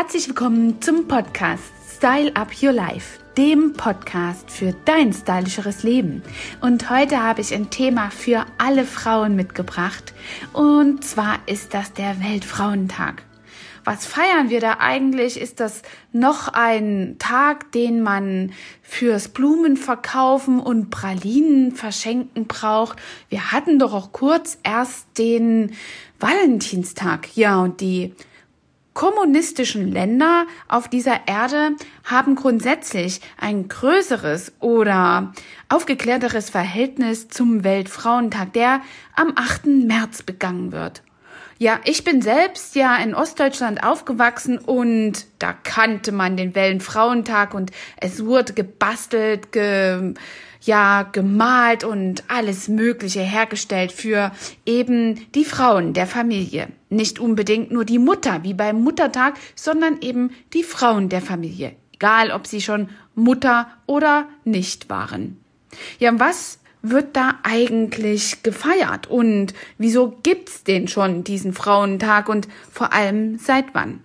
Herzlich willkommen zum Podcast Style Up Your Life, dem Podcast für dein stylischeres Leben. Und heute habe ich ein Thema für alle Frauen mitgebracht. Und zwar ist das der Weltfrauentag. Was feiern wir da eigentlich? Ist das noch ein Tag, den man fürs Blumenverkaufen und Pralinen verschenken braucht? Wir hatten doch auch kurz erst den Valentinstag. Ja, und die kommunistischen Länder auf dieser Erde haben grundsätzlich ein größeres oder aufgeklärteres Verhältnis zum Weltfrauentag, der am 8. März begangen wird. Ja, ich bin selbst ja in Ostdeutschland aufgewachsen und da kannte man den Wellenfrauentag und es wurde gebastelt, ge, ja, gemalt und alles Mögliche hergestellt für eben die Frauen der Familie. Nicht unbedingt nur die Mutter wie beim Muttertag, sondern eben die Frauen der Familie. Egal, ob sie schon Mutter oder nicht waren. Ja, was wird da eigentlich gefeiert und wieso gibt's den schon, diesen Frauentag und vor allem seit wann?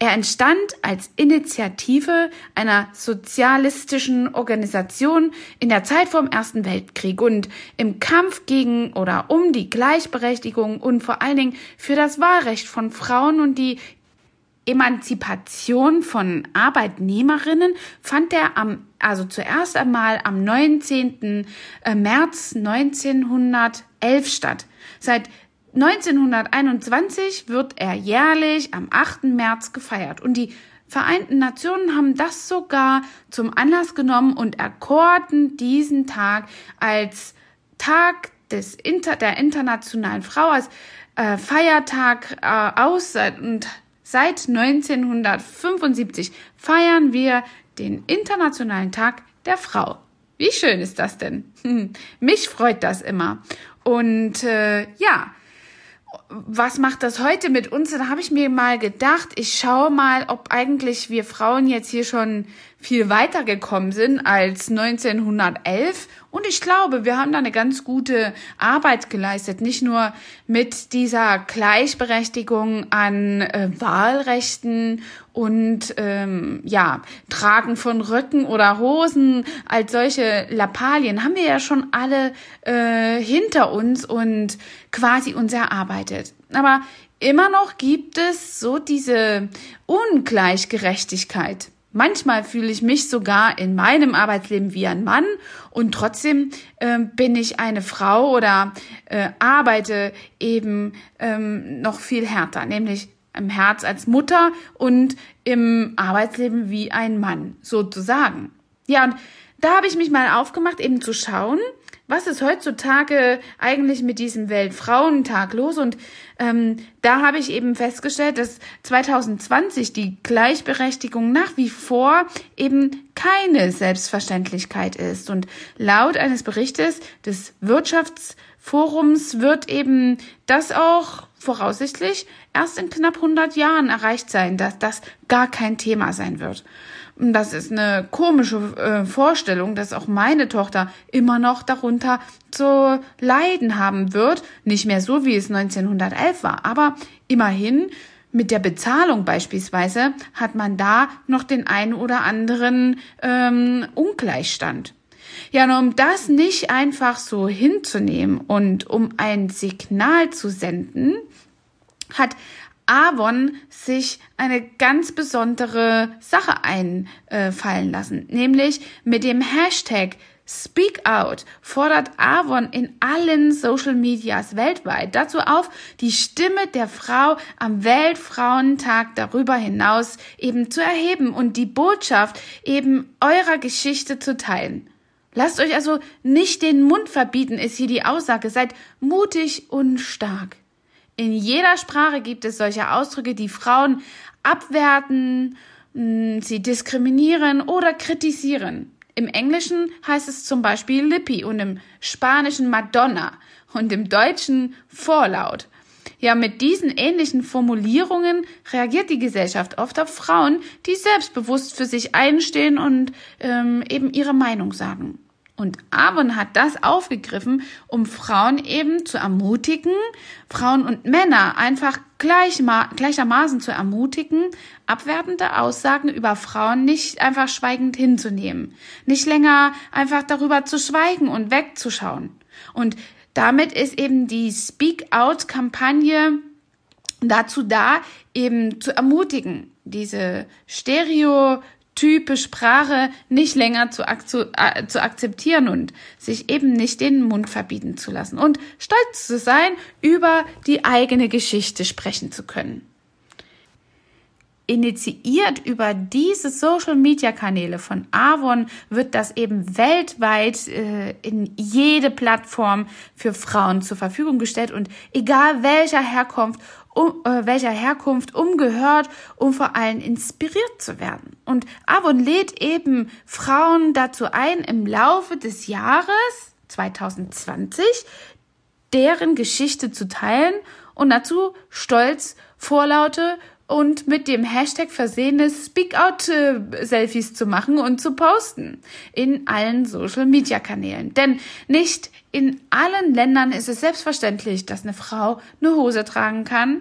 Er entstand als Initiative einer sozialistischen Organisation in der Zeit vom Ersten Weltkrieg und im Kampf gegen oder um die Gleichberechtigung und vor allen Dingen für das Wahlrecht von Frauen und die Emanzipation von Arbeitnehmerinnen fand er am, also zuerst einmal am 19. Äh, März 1911 statt. Seit 1921 wird er jährlich am 8. März gefeiert und die Vereinten Nationen haben das sogar zum Anlass genommen und erkorten diesen Tag als Tag des Inter der internationalen Frau als äh, Feiertag äh, aus und Seit 1975 feiern wir den Internationalen Tag der Frau. Wie schön ist das denn? Mich freut das immer. Und äh, ja, was macht das heute mit uns? Da habe ich mir mal gedacht, ich schaue mal, ob eigentlich wir Frauen jetzt hier schon viel weiter gekommen sind als 1911. Und ich glaube, wir haben da eine ganz gute Arbeit geleistet. Nicht nur mit dieser Gleichberechtigung an äh, Wahlrechten und ähm, ja, Tragen von Röcken oder Hosen als solche Lappalien haben wir ja schon alle äh, hinter uns und quasi uns erarbeitet. Aber immer noch gibt es so diese Ungleichgerechtigkeit. Manchmal fühle ich mich sogar in meinem Arbeitsleben wie ein Mann und trotzdem äh, bin ich eine Frau oder äh, arbeite eben ähm, noch viel härter, nämlich im Herz als Mutter und im Arbeitsleben wie ein Mann, sozusagen. Ja, und da habe ich mich mal aufgemacht, eben zu schauen, was ist heutzutage eigentlich mit diesem Weltfrauentag los? Und ähm, da habe ich eben festgestellt, dass 2020 die Gleichberechtigung nach wie vor eben keine Selbstverständlichkeit ist. Und laut eines Berichtes des Wirtschaftsforums wird eben das auch voraussichtlich erst in knapp 100 Jahren erreicht sein, dass das gar kein Thema sein wird. Das ist eine komische äh, Vorstellung, dass auch meine Tochter immer noch darunter zu leiden haben wird. Nicht mehr so, wie es 1911 war, aber immerhin mit der Bezahlung beispielsweise hat man da noch den einen oder anderen ähm, Ungleichstand. Ja, nur um das nicht einfach so hinzunehmen und um ein Signal zu senden, hat Avon sich eine ganz besondere Sache einfallen lassen, nämlich mit dem Hashtag Speak Out fordert Avon in allen Social Medias weltweit dazu auf, die Stimme der Frau am Weltfrauentag darüber hinaus eben zu erheben und die Botschaft eben eurer Geschichte zu teilen. Lasst euch also nicht den Mund verbieten, ist hier die Aussage. Seid mutig und stark. In jeder Sprache gibt es solche Ausdrücke, die Frauen abwerten, mm, sie diskriminieren oder kritisieren. Im Englischen heißt es zum Beispiel Lippy und im Spanischen Madonna und im Deutschen Vorlaut. Ja, mit diesen ähnlichen Formulierungen reagiert die Gesellschaft oft auf Frauen, die selbstbewusst für sich einstehen und ähm, eben ihre Meinung sagen. Und Avon hat das aufgegriffen, um Frauen eben zu ermutigen, Frauen und Männer einfach gleichermaßen zu ermutigen, abwertende Aussagen über Frauen nicht einfach schweigend hinzunehmen, nicht länger einfach darüber zu schweigen und wegzuschauen. Und damit ist eben die Speak Out Kampagne dazu da, eben zu ermutigen, diese Stereo Type Sprache nicht länger zu, zu akzeptieren und sich eben nicht den Mund verbieten zu lassen und stolz zu sein, über die eigene Geschichte sprechen zu können. Initiiert über diese Social-Media-Kanäle von Avon wird das eben weltweit äh, in jede Plattform für Frauen zur Verfügung gestellt und egal welcher Herkunft um, äh, welcher Herkunft, um gehört, um vor allem inspiriert zu werden. Und Avon lädt eben Frauen dazu ein, im Laufe des Jahres 2020 deren Geschichte zu teilen und dazu stolz vorlaute und mit dem Hashtag versehene Speak-Out-Selfies zu machen und zu posten in allen Social-Media-Kanälen. Denn nicht in allen Ländern ist es selbstverständlich, dass eine Frau eine Hose tragen kann,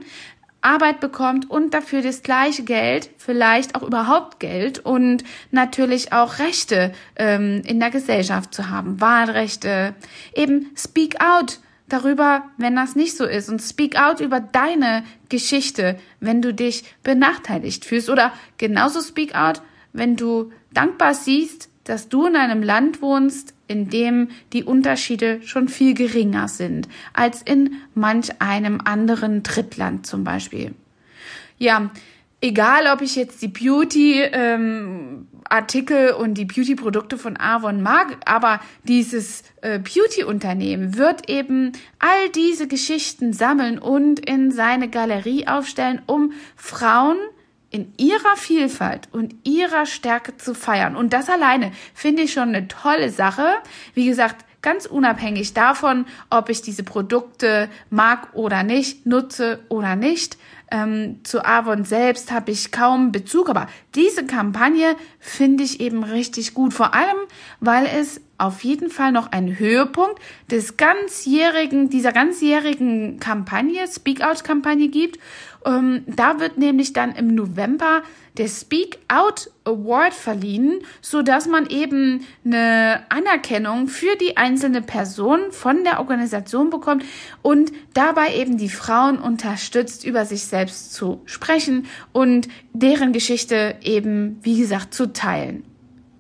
Arbeit bekommt und dafür das gleiche Geld, vielleicht auch überhaupt Geld und natürlich auch Rechte ähm, in der Gesellschaft zu haben, Wahlrechte, eben Speak Out darüber, wenn das nicht so ist und speak out über deine Geschichte, wenn du dich benachteiligt fühlst oder genauso speak out, wenn du dankbar siehst, dass du in einem Land wohnst, in dem die Unterschiede schon viel geringer sind als in manch einem anderen Drittland zum Beispiel. Ja, egal ob ich jetzt die Beauty ähm, Artikel und die Beauty Produkte von Avon mag, aber dieses äh, Beauty Unternehmen wird eben all diese Geschichten sammeln und in seine Galerie aufstellen, um Frauen in ihrer Vielfalt und ihrer Stärke zu feiern. Und das alleine finde ich schon eine tolle Sache. Wie gesagt, ganz unabhängig davon, ob ich diese Produkte mag oder nicht, nutze oder nicht. Ähm, zu Avon selbst habe ich kaum Bezug, aber diese Kampagne finde ich eben richtig gut. Vor allem, weil es auf jeden Fall noch einen Höhepunkt des ganzjährigen, dieser ganzjährigen Kampagne, Speak Out Kampagne gibt. Ähm, da wird nämlich dann im November der Speak Out Award verliehen, so dass man eben eine Anerkennung für die einzelne Person von der Organisation bekommt und dabei eben die Frauen unterstützt, über sich selbst zu sprechen und deren Geschichte eben, wie gesagt, zu teilen.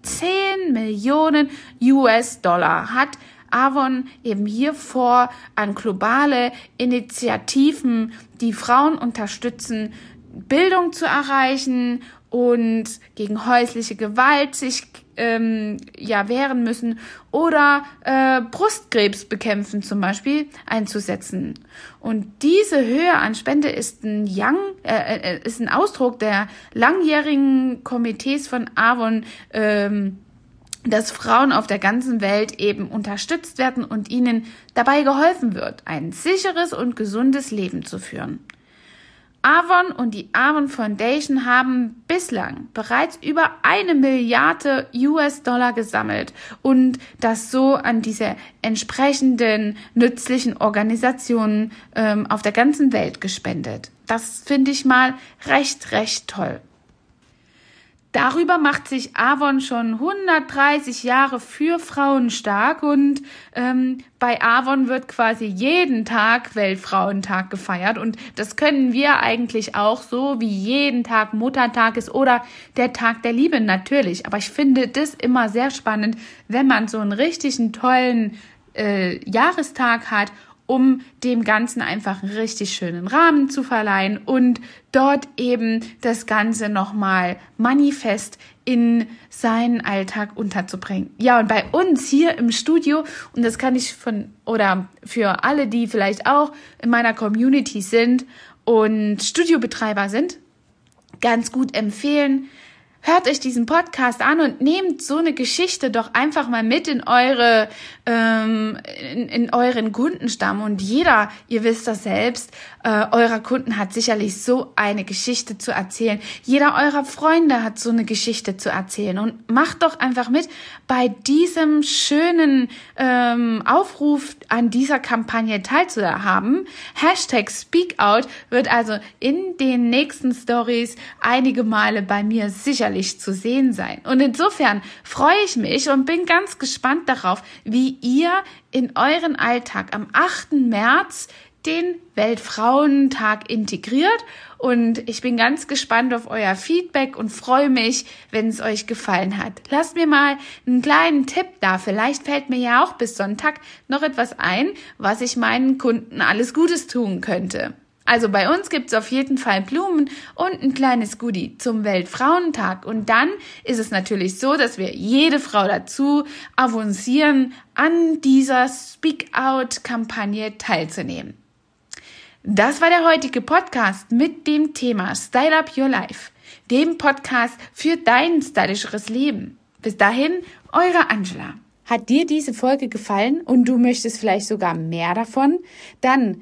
10 Millionen US-Dollar hat Avon eben hier vor, an globale Initiativen, die Frauen unterstützen, Bildung zu erreichen und gegen häusliche Gewalt sich ähm, ja wehren müssen oder äh, Brustkrebs bekämpfen zum Beispiel einzusetzen. Und diese Höhe an Spende ist ein Young, äh, äh, ist ein Ausdruck der langjährigen Komitees von Avon ähm, dass Frauen auf der ganzen Welt eben unterstützt werden und ihnen dabei geholfen wird, ein sicheres und gesundes Leben zu führen. Avon und die Avon Foundation haben bislang bereits über eine Milliarde US-Dollar gesammelt und das so an diese entsprechenden nützlichen Organisationen ähm, auf der ganzen Welt gespendet. Das finde ich mal recht, recht toll. Darüber macht sich Avon schon 130 Jahre für Frauen stark und ähm, bei Avon wird quasi jeden Tag Weltfrauentag gefeiert und das können wir eigentlich auch so wie jeden Tag Muttertag ist oder der Tag der Liebe natürlich. Aber ich finde das immer sehr spannend, wenn man so einen richtigen tollen äh, Jahrestag hat um dem Ganzen einfach einen richtig schönen Rahmen zu verleihen und dort eben das Ganze nochmal manifest in seinen Alltag unterzubringen. Ja, und bei uns hier im Studio, und das kann ich von, oder für alle, die vielleicht auch in meiner Community sind und Studiobetreiber sind, ganz gut empfehlen, hört euch diesen Podcast an und nehmt so eine Geschichte doch einfach mal mit in eure ähm, in, in euren Kundenstamm und jeder, ihr wisst das selbst, äh, eurer Kunden hat sicherlich so eine Geschichte zu erzählen. Jeder eurer Freunde hat so eine Geschichte zu erzählen und macht doch einfach mit bei diesem schönen ähm, Aufruf an dieser Kampagne teilzuhaben. Hashtag Speakout wird also in den nächsten Stories einige Male bei mir sicherlich sicherlich zu sehen sein. Und insofern freue ich mich und bin ganz gespannt darauf, wie ihr in euren Alltag am 8. März den Weltfrauentag integriert und ich bin ganz gespannt auf euer Feedback und freue mich, wenn es euch gefallen hat. Lasst mir mal einen kleinen Tipp da. Vielleicht fällt mir ja auch bis Sonntag noch etwas ein, was ich meinen Kunden alles Gutes tun könnte. Also bei uns gibt's auf jeden Fall Blumen und ein kleines Goodie zum Weltfrauentag. Und dann ist es natürlich so, dass wir jede Frau dazu avancieren, an dieser Speak-Out-Kampagne teilzunehmen. Das war der heutige Podcast mit dem Thema Style Up Your Life, dem Podcast für dein stylischeres Leben. Bis dahin, eure Angela. Hat dir diese Folge gefallen und du möchtest vielleicht sogar mehr davon? Dann